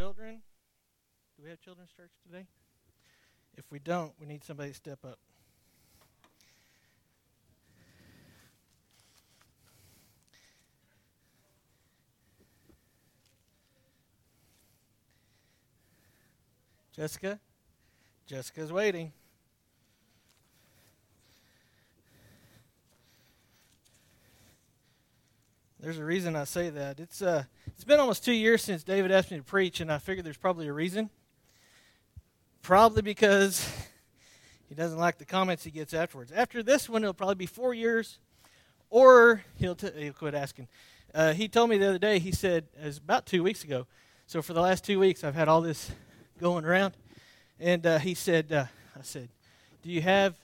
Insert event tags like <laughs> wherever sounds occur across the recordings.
children? Do we have children's church today? If we don't, we need somebody to step up. Jessica? Jessica's waiting. There's a reason I say that. It's uh, it's been almost two years since David asked me to preach, and I figured there's probably a reason. Probably because <laughs> he doesn't like the comments he gets afterwards. After this one, it'll probably be four years, or he'll, t- he'll quit asking. Uh, he told me the other day. He said it was about two weeks ago. So for the last two weeks, I've had all this going around, and uh, he said, uh, "I said, do you have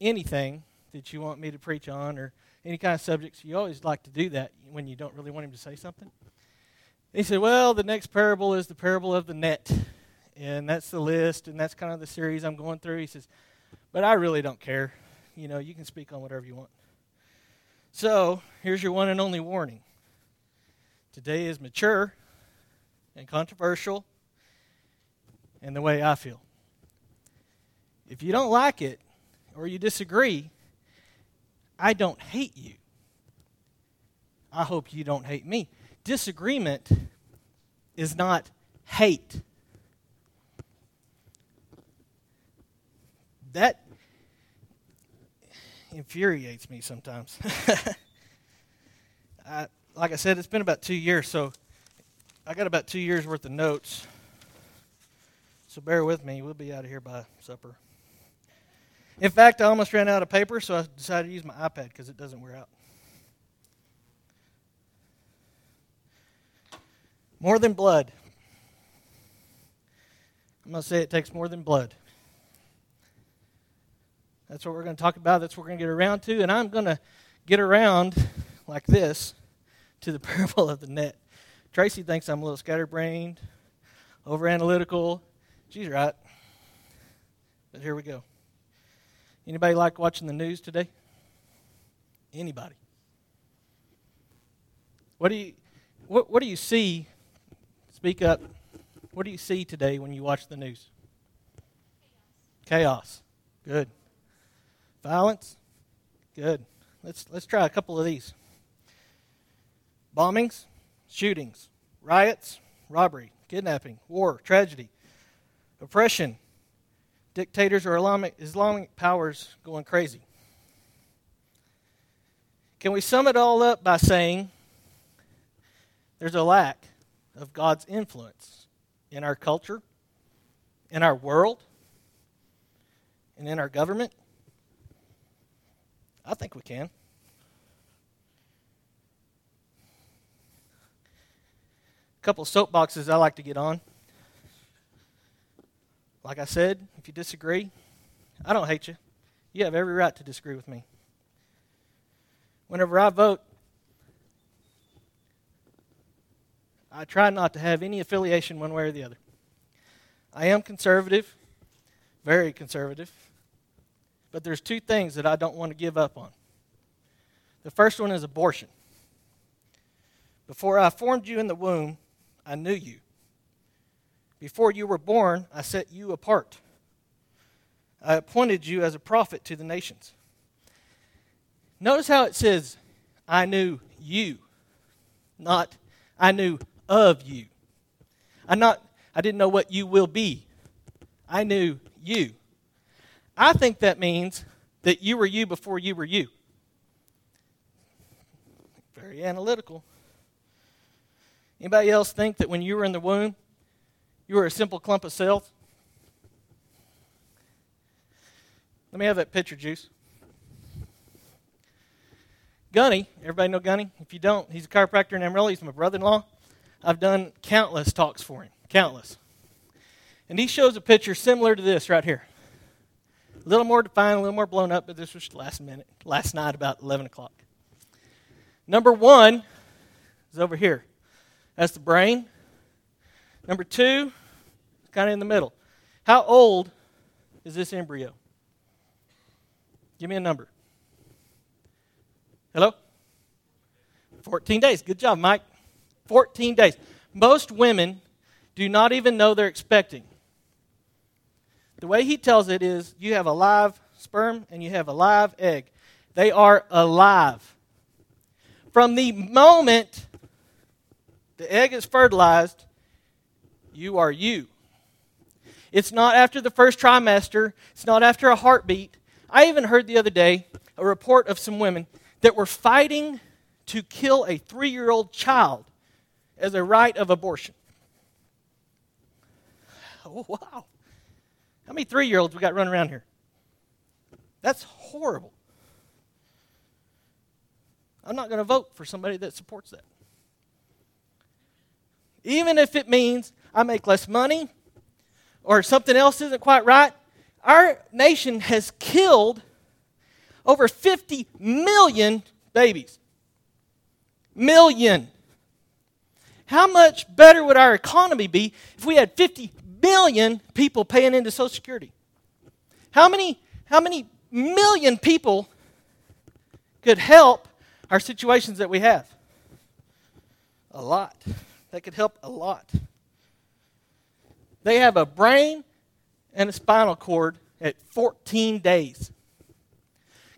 anything that you want me to preach on, or?" Any kind of subjects, you always like to do that when you don't really want him to say something. he said, Well, the next parable is the parable of the net. And that's the list, and that's kind of the series I'm going through. He says, But I really don't care. You know, you can speak on whatever you want. So, here's your one and only warning. Today is mature and controversial and the way I feel. If you don't like it or you disagree, I don't hate you. I hope you don't hate me. Disagreement is not hate. That infuriates me sometimes. <laughs> I, like I said, it's been about two years, so I got about two years worth of notes. So bear with me. We'll be out of here by supper. In fact, I almost ran out of paper, so I decided to use my iPad because it doesn't wear out. More than blood. I'm going to say it takes more than blood. That's what we're going to talk about. That's what we're going to get around to. And I'm going to get around like this to the <laughs> parable of the net. Tracy thinks I'm a little scatterbrained, over analytical. She's right. But here we go. Anybody like watching the news today? Anybody? What do you what, what do you see? Speak up. What do you see today when you watch the news? Chaos. Good. Violence. Good. Let's let's try a couple of these. Bombings, shootings, riots, robbery, kidnapping, war, tragedy, oppression, dictators or Islamic, Islamic powers going crazy. Can we sum it all up by saying there's a lack of God's influence in our culture, in our world, and in our government? I think we can. A couple soapboxes I like to get on. Like I said, if you disagree, I don't hate you. You have every right to disagree with me. Whenever I vote, I try not to have any affiliation one way or the other. I am conservative, very conservative, but there's two things that I don't want to give up on. The first one is abortion. Before I formed you in the womb, I knew you. Before you were born, I set you apart. I appointed you as a prophet to the nations. Notice how it says, I knew you, not I knew of you. I not I didn't know what you will be. I knew you. I think that means that you were you before you were you. Very analytical. Anybody else think that when you were in the womb, you were a simple clump of cells. Let me have that picture, Juice. Gunny, everybody know Gunny? If you don't, he's a chiropractor in Amarillo. He's my brother in law. I've done countless talks for him, countless. And he shows a picture similar to this right here. A little more defined, a little more blown up, but this was last minute, last night about 11 o'clock. Number one is over here. That's the brain. Number two, kind of in the middle. How old is this embryo? Give me a number. Hello? 14 days. Good job, Mike. 14 days. Most women do not even know they're expecting. The way he tells it is you have a live sperm and you have a live egg. They are alive. From the moment the egg is fertilized, you are you. It's not after the first trimester, it's not after a heartbeat. I even heard the other day a report of some women that were fighting to kill a three year old child as a right of abortion. <laughs> Oh, wow. How many three year olds we got running around here? That's horrible. I'm not going to vote for somebody that supports that. Even if it means I make less money or something else isn't quite right, our nation has killed over 50 million babies. Million. How much better would our economy be if we had 50 billion people paying into Social Security? How many, how many million people could help our situations that we have? A lot. That could help a lot. They have a brain and a spinal cord at 14 days.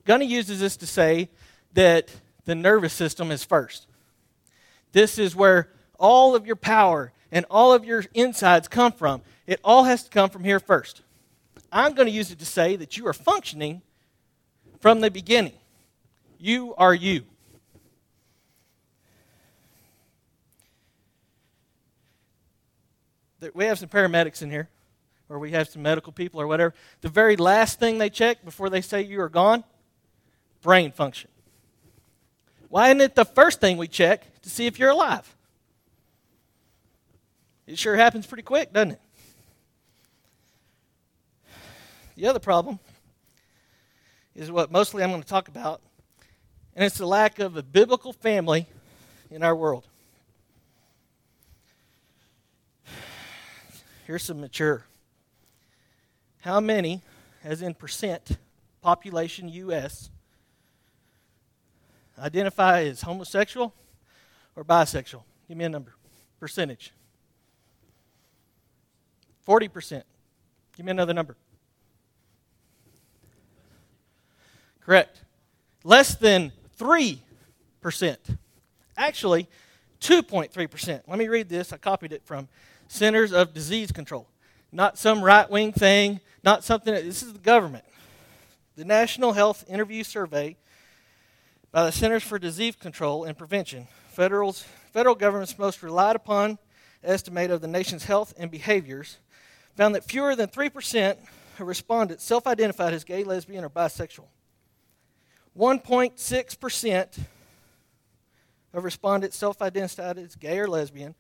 Gunny uses this to say that the nervous system is first. This is where all of your power and all of your insides come from. It all has to come from here first. I'm going to use it to say that you are functioning from the beginning. You are you. We have some paramedics in here, or we have some medical people, or whatever. The very last thing they check before they say you are gone brain function. Why isn't it the first thing we check to see if you're alive? It sure happens pretty quick, doesn't it? The other problem is what mostly I'm going to talk about, and it's the lack of a biblical family in our world. Here's some mature. How many, as in percent, population U.S., identify as homosexual or bisexual? Give me a number. Percentage. 40%. Give me another number. Correct. Less than 3%. Actually, 2.3%. Let me read this. I copied it from Centers of Disease Control. Not some right wing thing, not something, this is the government. The National Health Interview Survey by the Centers for Disease Control and Prevention, federal's, federal government's most relied upon estimate of the nation's health and behaviors, found that fewer than 3% of respondents self identified as gay, lesbian, or bisexual. 1.6% of respondents self identified as gay or lesbian.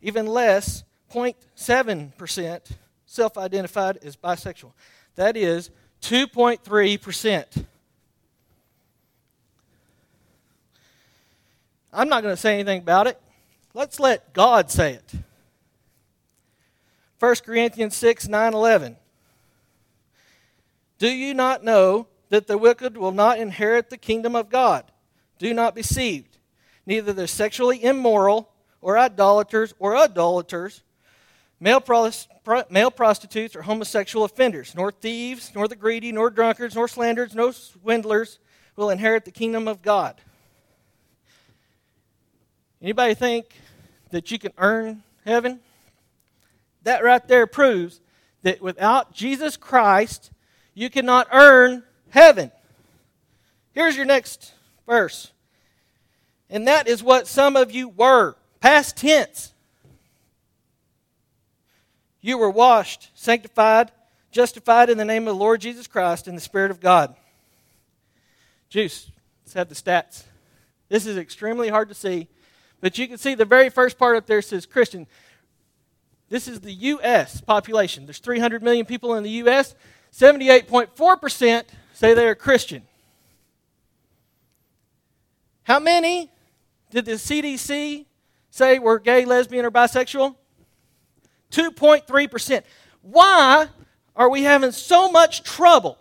Even less, 0.7% self identified as bisexual. That is 2.3%. I'm not going to say anything about it. Let's let God say it. 1 Corinthians 6 9 11. Do you not know that the wicked will not inherit the kingdom of God? Do not be deceived. Neither the sexually immoral, or idolaters, or idolaters, male, pros- male prostitutes, or homosexual offenders, nor thieves, nor the greedy, nor drunkards, nor slanderers, nor swindlers will inherit the kingdom of God. Anybody think that you can earn heaven? That right there proves that without Jesus Christ, you cannot earn heaven. Here's your next verse. And that is what some of you were. Past tense. You were washed, sanctified, justified in the name of the Lord Jesus Christ in the Spirit of God. Juice, let's have the stats. This is extremely hard to see but you can see the very first part up there says Christian. This is the U.S. population. There's 300 million people in the U.S. 78.4% say they are Christian. How many did the CDC say were gay, lesbian, or bisexual? 2.3%. Why are we having so much trouble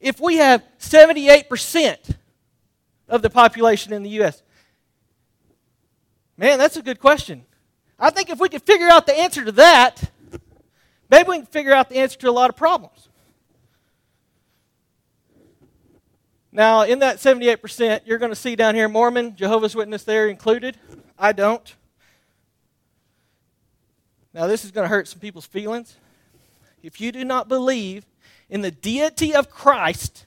if we have 78% of the population in the U.S.? Man, that's a good question. I think if we could figure out the answer to that, maybe we can figure out the answer to a lot of problems. Now, in that 78%, you're going to see down here Mormon, Jehovah's Witness there included. I don't. Now, this is going to hurt some people's feelings. If you do not believe in the deity of Christ,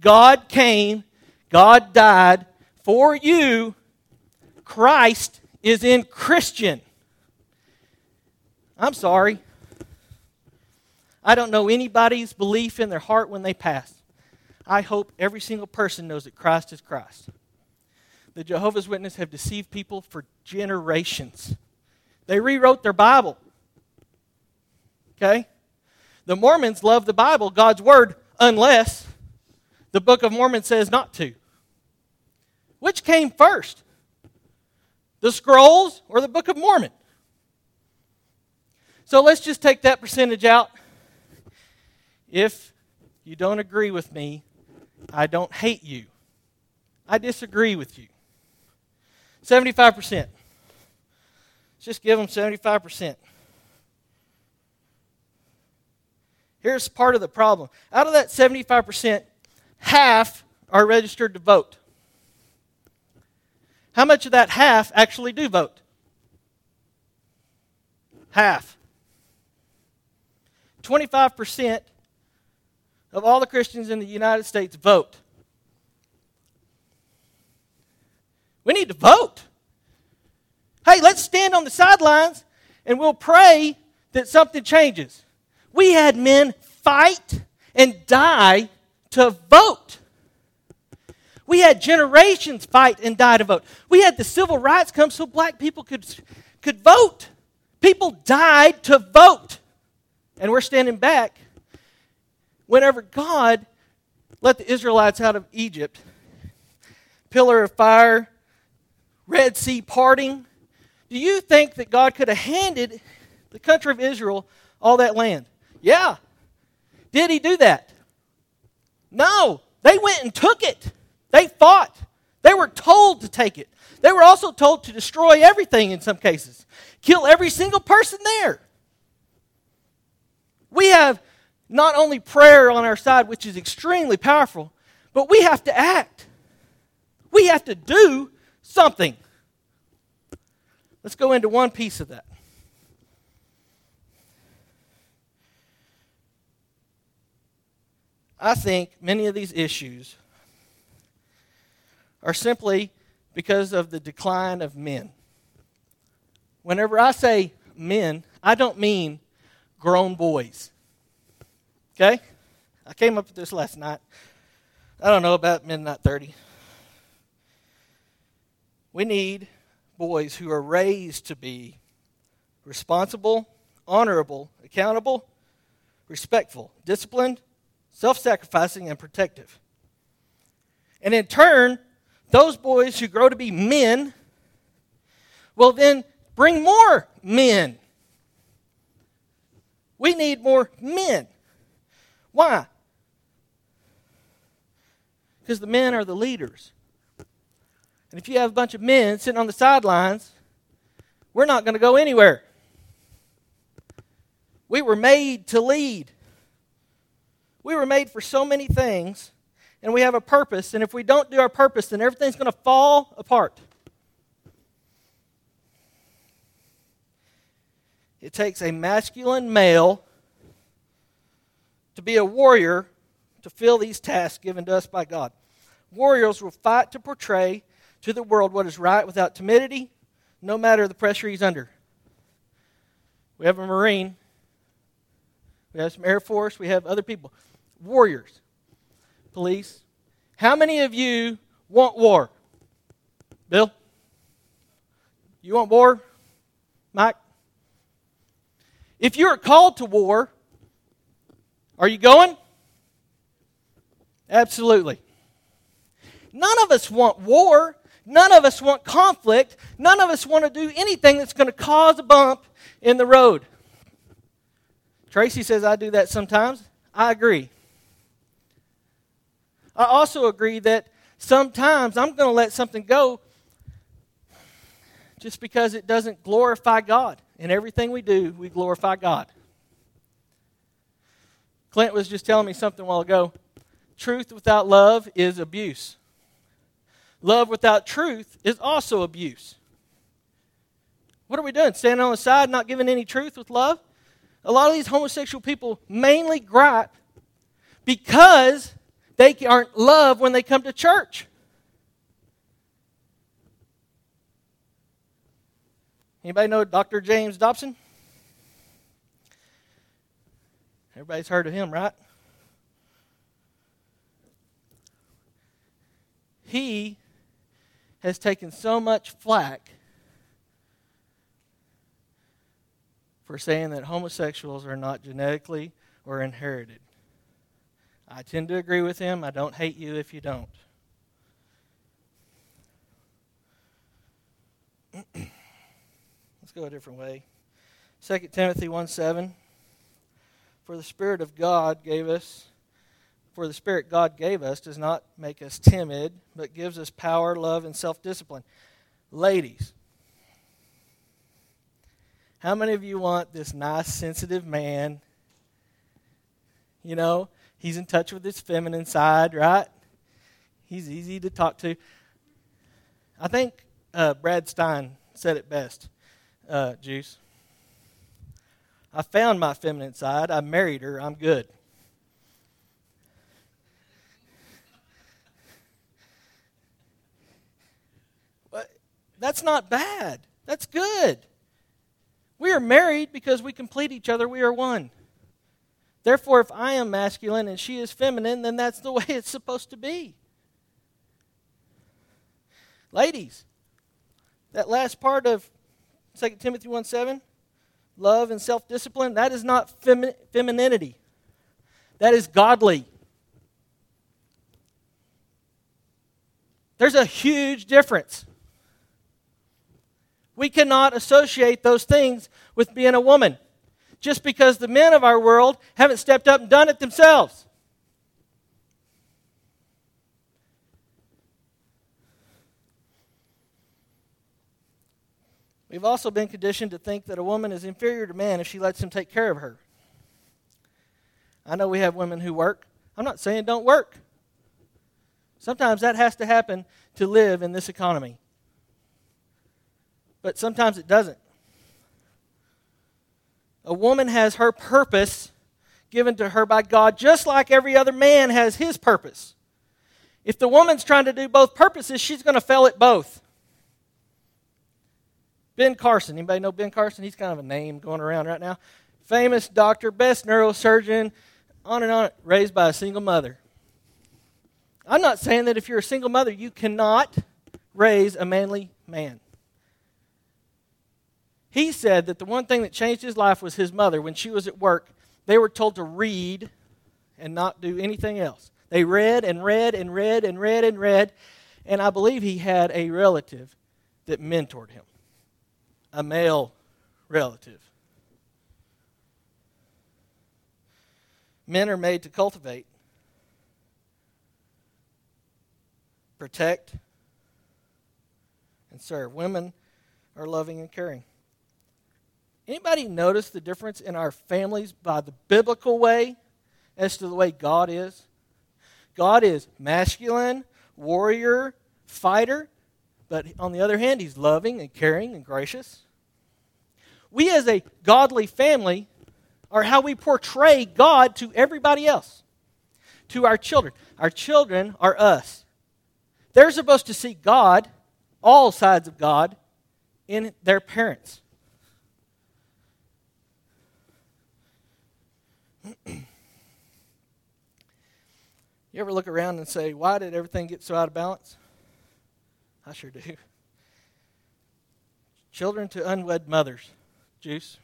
God came, God died for you, Christ is in Christian. I'm sorry. I don't know anybody's belief in their heart when they pass. I hope every single person knows that Christ is Christ. The Jehovah's Witnesses have deceived people for generations. They rewrote their Bible. Okay? The Mormons love the Bible, God's Word, unless the Book of Mormon says not to. Which came first? The scrolls or the Book of Mormon? So let's just take that percentage out. If you don't agree with me, I don't hate you. I disagree with you. 75%. Just give them 75%. Here's part of the problem. Out of that 75%, half are registered to vote. How much of that half actually do vote? Half. 25% of all the Christians in the United States vote. We need to vote. Hey, let's stand on the sidelines and we'll pray that something changes. We had men fight and die to vote. We had generations fight and die to vote. We had the civil rights come so black people could, could vote. People died to vote. And we're standing back whenever God let the Israelites out of Egypt, pillar of fire, Red Sea parting, do you think that God could have handed the country of Israel all that land? Yeah. Did he do that? No. They went and took it. They fought. They were told to take it. They were also told to destroy everything in some cases, kill every single person there. We have not only prayer on our side, which is extremely powerful, but we have to act. We have to do something. Let's go into one piece of that. I think many of these issues are simply because of the decline of men. Whenever I say men, I don't mean grown boys. Okay? I came up with this last night. I don't know, about midnight 30. We need boys who are raised to be responsible, honorable, accountable, respectful, disciplined, self sacrificing, and protective. And in turn, those boys who grow to be men will then bring more men. We need more men. Why? Because the men are the leaders. And if you have a bunch of men sitting on the sidelines, we're not going to go anywhere. We were made to lead. We were made for so many things, and we have a purpose, and if we don't do our purpose, then everything's going to fall apart. It takes a masculine male to be a warrior to fill these tasks given to us by God. Warriors will fight to portray to the world what is right without timidity, no matter the pressure he's under. We have a Marine, we have some Air Force, we have other people. Warriors, police. How many of you want war? Bill? You want war? Mike? If you're called to war, are you going? Absolutely. None of us want war. None of us want conflict. None of us want to do anything that's going to cause a bump in the road. Tracy says I do that sometimes. I agree. I also agree that sometimes I'm going to let something go just because it doesn't glorify God. In everything we do, we glorify God. Clint was just telling me something a while ago. Truth without love is abuse. Love without truth is also abuse. What are we doing? Standing on the side, not giving any truth with love? A lot of these homosexual people mainly gripe because they aren't loved when they come to church. Anybody know Dr. James Dobson? Everybody's heard of him, right? He has taken so much flack for saying that homosexuals are not genetically or inherited. I tend to agree with him. I don't hate you if you don't. <clears throat> Let's go a different way. 2 Timothy 1 7. For the Spirit of God gave us, for the Spirit God gave us does not make us timid, but gives us power, love, and self discipline. Ladies, how many of you want this nice, sensitive man? You know, he's in touch with his feminine side, right? He's easy to talk to. I think uh, Brad Stine said it best, uh, Juice. I found my feminine side. I married her. I'm good. But that's not bad. That's good. We are married because we complete each other. We are one. Therefore, if I am masculine and she is feminine, then that's the <laughs> way it's supposed to be. Ladies, that last part of 2 Timothy 1 7, love and self discipline, that is not femi- femininity. That is godly. There's a huge difference. We cannot associate those things with being a woman just because the men of our world haven't stepped up and done it themselves. We've also been conditioned to think that a woman is inferior to man if she lets him take care of her. I know we have women who work. I'm not saying don't work. Sometimes that has to happen to live in this economy but sometimes it doesn't. A woman has her purpose given to her by God, just like every other man has his purpose. If the woman's trying to do both purposes, she's going to fail at both. Ben Carson, anybody know Ben Carson? He's kind of a name going around right now. Famous doctor, best neurosurgeon, on and on, raised by a single mother. I'm not saying that if you're a single mother, you cannot raise a manly man. He said that the one thing that changed his life was his mother. When she was at work, they were told to read and not do anything else. They read and read and read and read and read. And I believe he had a relative that mentored him, a male relative. Men are made to cultivate, protect, and serve. Women are loving and caring. Anybody notice the difference in our families by the biblical way as to the way God is? God is masculine, warrior, fighter, but on the other hand, he's loving and caring and gracious. We, as a godly family, are how we portray God to everybody else, to our children. Our children are us. They're supposed to see God, all sides of God, in their parents. You ever look around and say, why did everything get so out of balance? I sure do. Children to unwed mothers. Juice.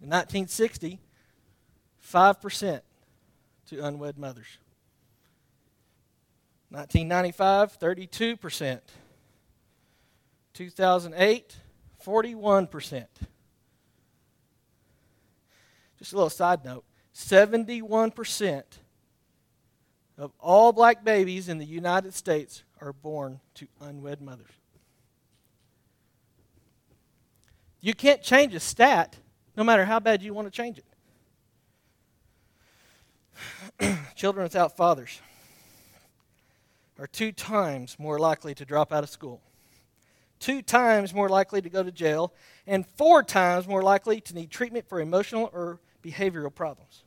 In 1960, 5% to unwed mothers. 1995, 32%. 2008, 41%. Just a little side note 71% of all black babies in the United States are born to unwed mothers. You can't change a stat no matter how bad you want to change it. <clears throat> Children without fathers are two times more likely to drop out of school, two times more likely to go to jail, and four times more likely to need treatment for emotional or behavioral problems.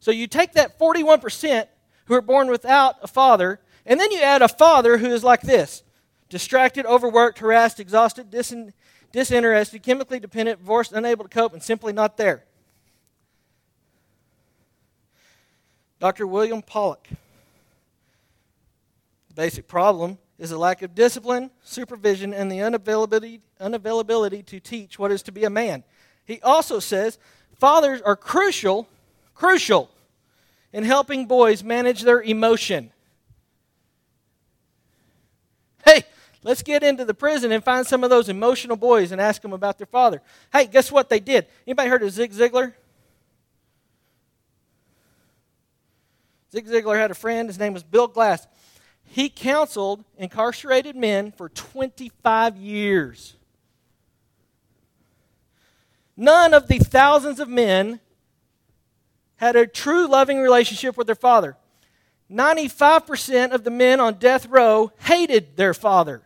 So you take that 41% who are born without a father, and then you add a father who is like this distracted, overworked, harassed, exhausted, disin- disinterested, chemically dependent, divorced, unable to cope, and simply not there. Dr. William Pollack. The basic problem is a lack of discipline, supervision, and the unavailability, unavailability to teach what is to be a man. He also says fathers are crucial, crucial in helping boys manage their emotion. Hey, let's get into the prison and find some of those emotional boys and ask them about their father. Hey, guess what they did? Anybody heard of Zig Ziglar? Zig Ziglar had a friend, his name was Bill Glass. He counseled incarcerated men for 25 years. None of the thousands of men had a true loving relationship with their father. 95% of the men on death row hated their father.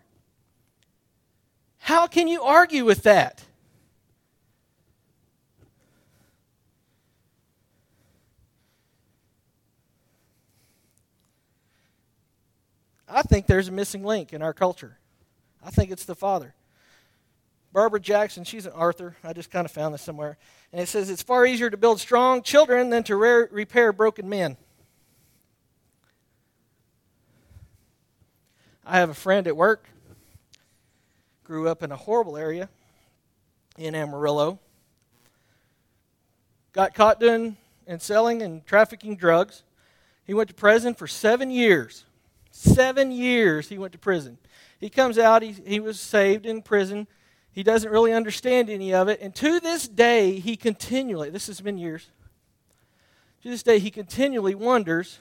How can you argue with that? I think there's a missing link in our culture. I think it's the father. Barbara Jackson, she's an author. I just kind of found this somewhere. And it says it's far easier to build strong children than to re- repair broken men. I have a friend at work, grew up in a horrible area in Amarillo, got caught doing and selling and trafficking drugs. He went to prison for seven years. Seven years he went to prison. He comes out, he, he was saved in prison. He doesn't really understand any of it. And to this day, he continually, this has been years, to this day, he continually wonders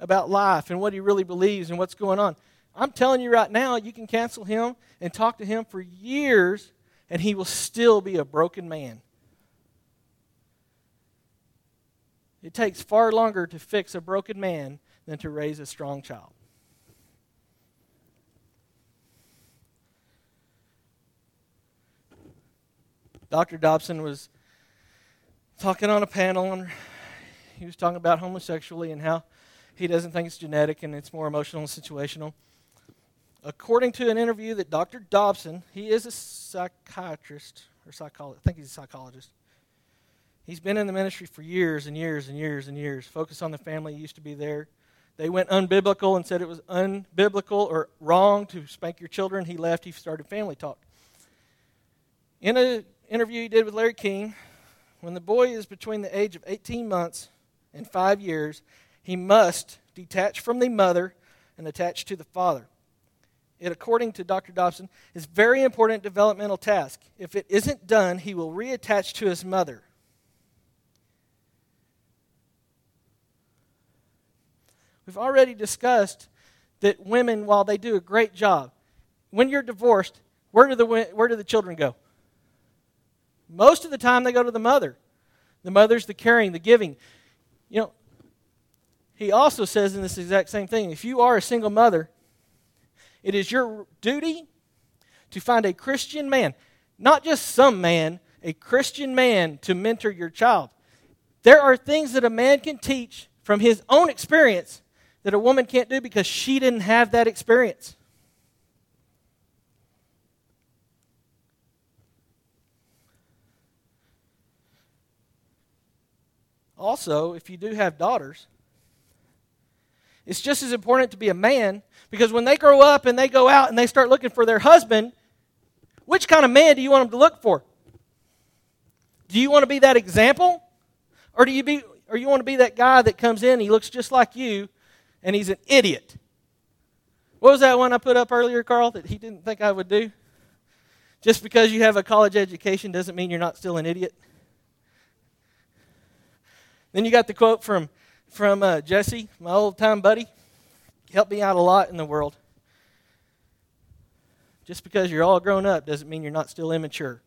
about life and what he really believes and what's going on. I'm telling you right now, you can cancel him and talk to him for years, and he will still be a broken man. It takes far longer to fix a broken man than to raise a strong child. Dr. Dobson was talking on a panel, and he was talking about homosexuality and how he doesn't think it's genetic and it's more emotional and situational. According to an interview that Dr. Dobson, he is a psychiatrist or psychologist, I think he's a psychologist. He's been in the ministry for years and years and years and years. Focus on the family used to be there. They went unbiblical and said it was unbiblical or wrong to spank your children. He left. He started Family Talk. In an interview he did with Larry King, when the boy is between the age of 18 months and five years, he must detach from the mother and attach to the father. It, according to Dr. Dobson, is very important developmental task. If it isn't done, he will reattach to his mother. We've already discussed that women, while they do a great job, when you're divorced, where do the, where do the children go? Most of the time, they go to the mother. The mother's the caring, the giving. You know, he also says in this exact same thing if you are a single mother, it is your duty to find a Christian man, not just some man, a Christian man to mentor your child. There are things that a man can teach from his own experience that a woman can't do because she didn't have that experience. Also, if you do have daughters, it's just as important to be a man because when they grow up and they go out and they start looking for their husband, which kind of man do you want them to look for? Do you want to be that example? Or do you be or you want to be that guy that comes in, he looks just like you, and he's an idiot. What was that one I put up earlier, Carl, that he didn't think I would do? Just because you have a college education doesn't mean you're not still an idiot. Then you got the quote from from uh, Jesse, my old time buddy. Helped me out a lot in the world. Just because you're all grown up doesn't mean you're not still immature.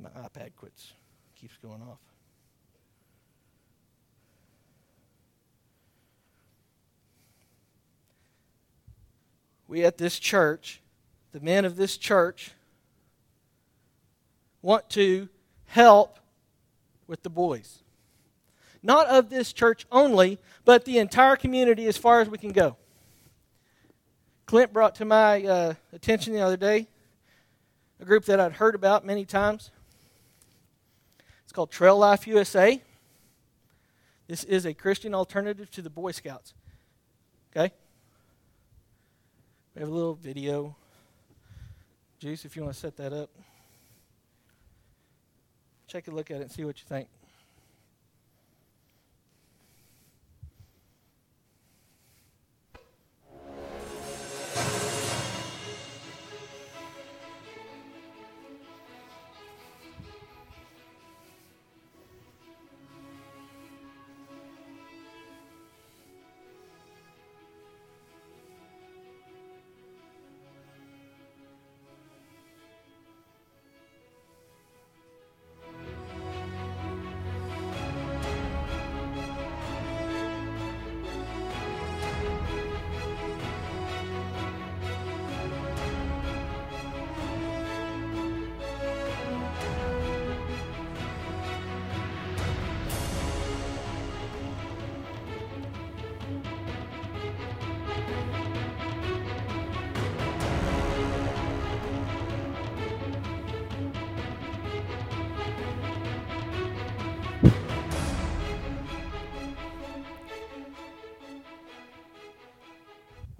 My iPad quits, keeps going off. We at this church, the men of this church, want to help with the boys. Not of this church only, but the entire community as far as we can go. Clint brought to my uh, attention the other day a group that I'd heard about many times. It's called Trail Life USA. This is a Christian alternative to the Boy Scouts. Okay? We have a little video. Juice, if you want to set that up. Take a look at it and see what you think.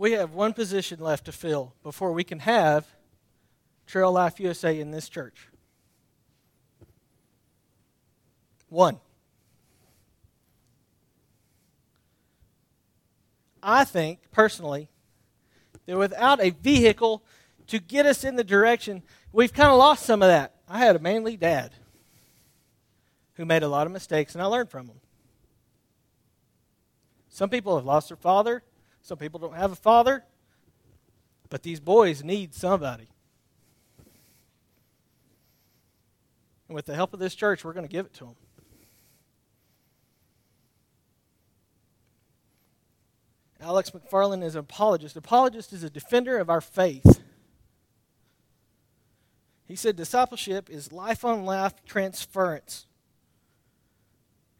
We have one position left to fill before we can have Trail Life USA in this church. One. I think, personally, that without a vehicle to get us in the direction, we've kind of lost some of that. I had a manly dad who made a lot of mistakes, and I learned from him. Some people have lost their father, some people don't have a father, but these boys need somebody. And with the help of this church, we're going to give it to them. Alex McFarland is an apologist. Apologist is a defender of our faith. He said discipleship is life on life transference.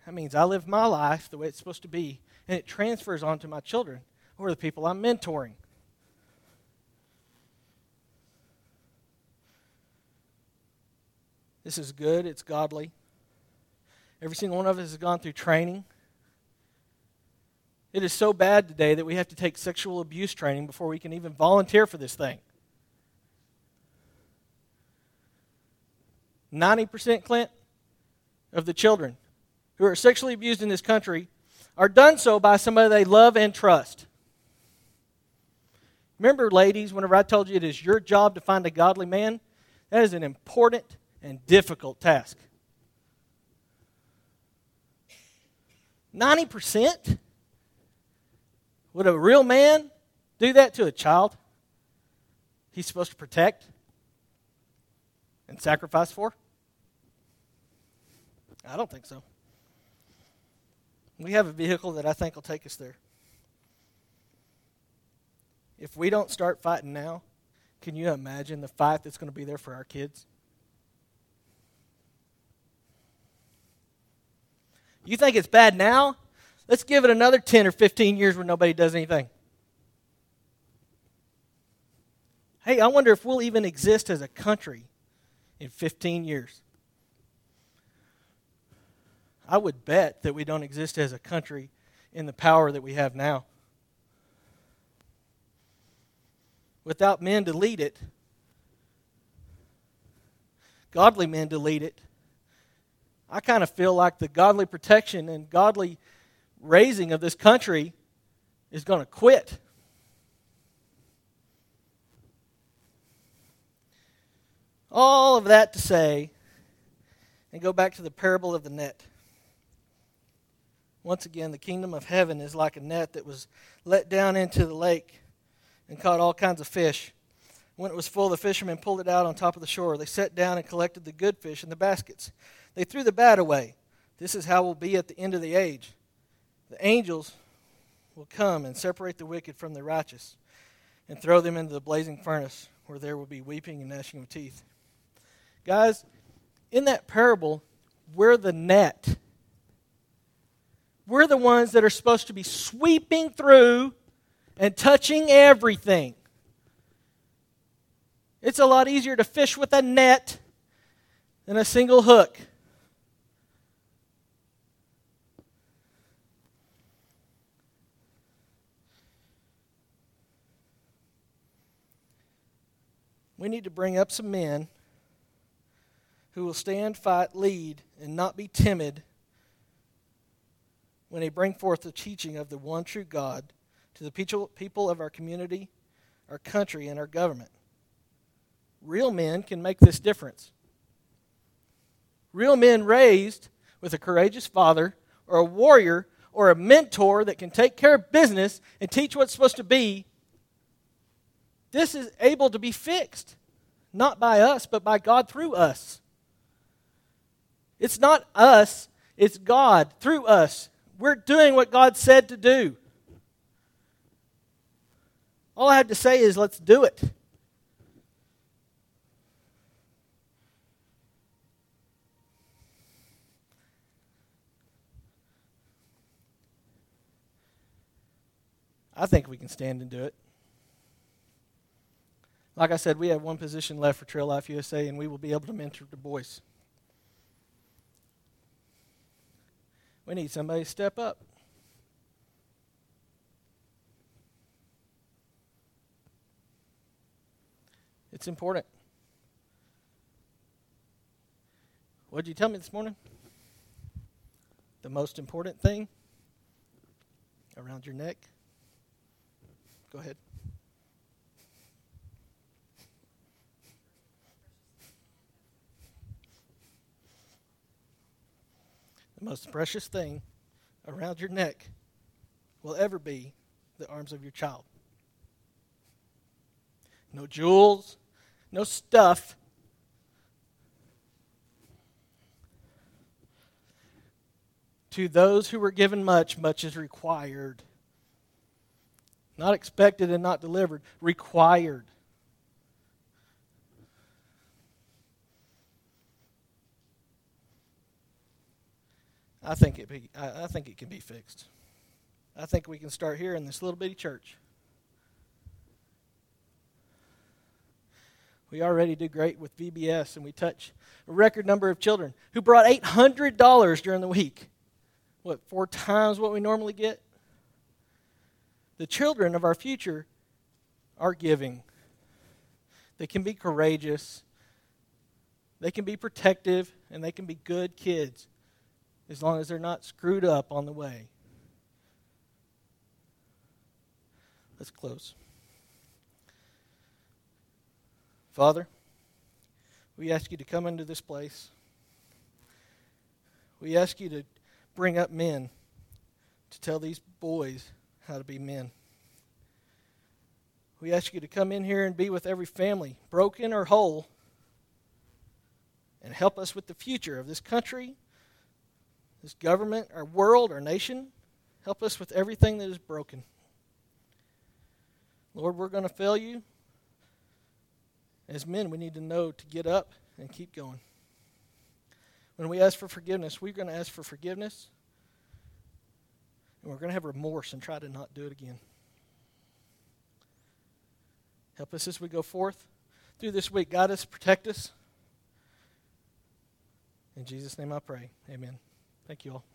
That means I live my life the way it's supposed to be, and it transfers on to my children or the people I'm mentoring. This is good, it's godly. Every single one of us has gone through training. It is so bad today that we have to take sexual abuse training before we can even volunteer for this thing. 90%, Clint, of the children who are sexually abused in this country are done so by somebody they love and trust. Remember, ladies, whenever I told you it is your job to find a godly man, that is an important and difficult task. 90%? Would a real man do that to a child he's supposed to protect and sacrifice for? I don't think so. We have a vehicle that I think will take us there. If we don't start fighting now, can you imagine the fight that's going to be there for our kids? You think it's bad now? Let's give it another 10 or 15 years where nobody does anything. Hey, I wonder if we'll even exist as a country in 15 years. I would bet that we don't exist as a country in the power that we have now. Without men to lead it, godly men to lead it, I kind of feel like the godly protection and godly raising of this country is going to quit. All of that to say, and go back to the parable of the net. Once again, the kingdom of heaven is like a net that was let down into the lake and caught all kinds of fish. When it was full, the fishermen pulled it out on top of the shore. They sat down and collected the good fish in the baskets. They threw the bad away. This is how we'll be at the end of the age. The angels will come and separate the wicked from the righteous and throw them into the blazing furnace where there will be weeping and gnashing of teeth. Guys, in that parable, we're the net. We're the ones that are supposed to be sweeping through and touching everything. It's a lot easier to fish with a net than a single hook. We need to bring up some men who will stand, fight, lead, and not be timid when they bring forth the teaching of the one true God to the people of our community, our country, and our government. Real men can make this difference. Real men raised with a courageous father or a warrior or a mentor that can take care of business and teach what's supposed to be this is able to be fixed, not by us, but by God through us. It's not us, it's God through us. We're doing what God said to do. All I have to say is, let's do it. I think we can stand and do it. Like I said, we have one position left for Trail Life USA, and we will be able to mentor the boys. We need somebody to step up. It's important. What did you tell me this morning? The most important thing around your neck? Go ahead. the most precious thing around your neck will ever be the arms of your child. No jewels, no stuff. To those who were given much, much is required. Not expected and not delivered, required. I think it be, I, think it can be fixed. I think we can start here in this little bitty church. We already do great with VBS, and we touch a record number of children who brought $800 during the week. What, four times what we normally get? The children of our future are giving. They can be courageous, they can be protective, and they can be good kids as long as they're not screwed up on the way. Let's close. Father, we ask you to come into this place. We ask you to bring up men to tell these boys how to be men. We ask you to come in here and be with every family, broken or whole, and help us with the future of this country this government, our world, our nation. Help us with everything that is broken. Lord, we're going to fail you. As men, we need to know to get up and keep going. When we ask for forgiveness, we're going to ask for forgiveness. And we're going to have remorse and try to not do it again. Help us as we go forth through this week. Guide us, protect us. In Jesus' name I pray. Amen. Thank you all.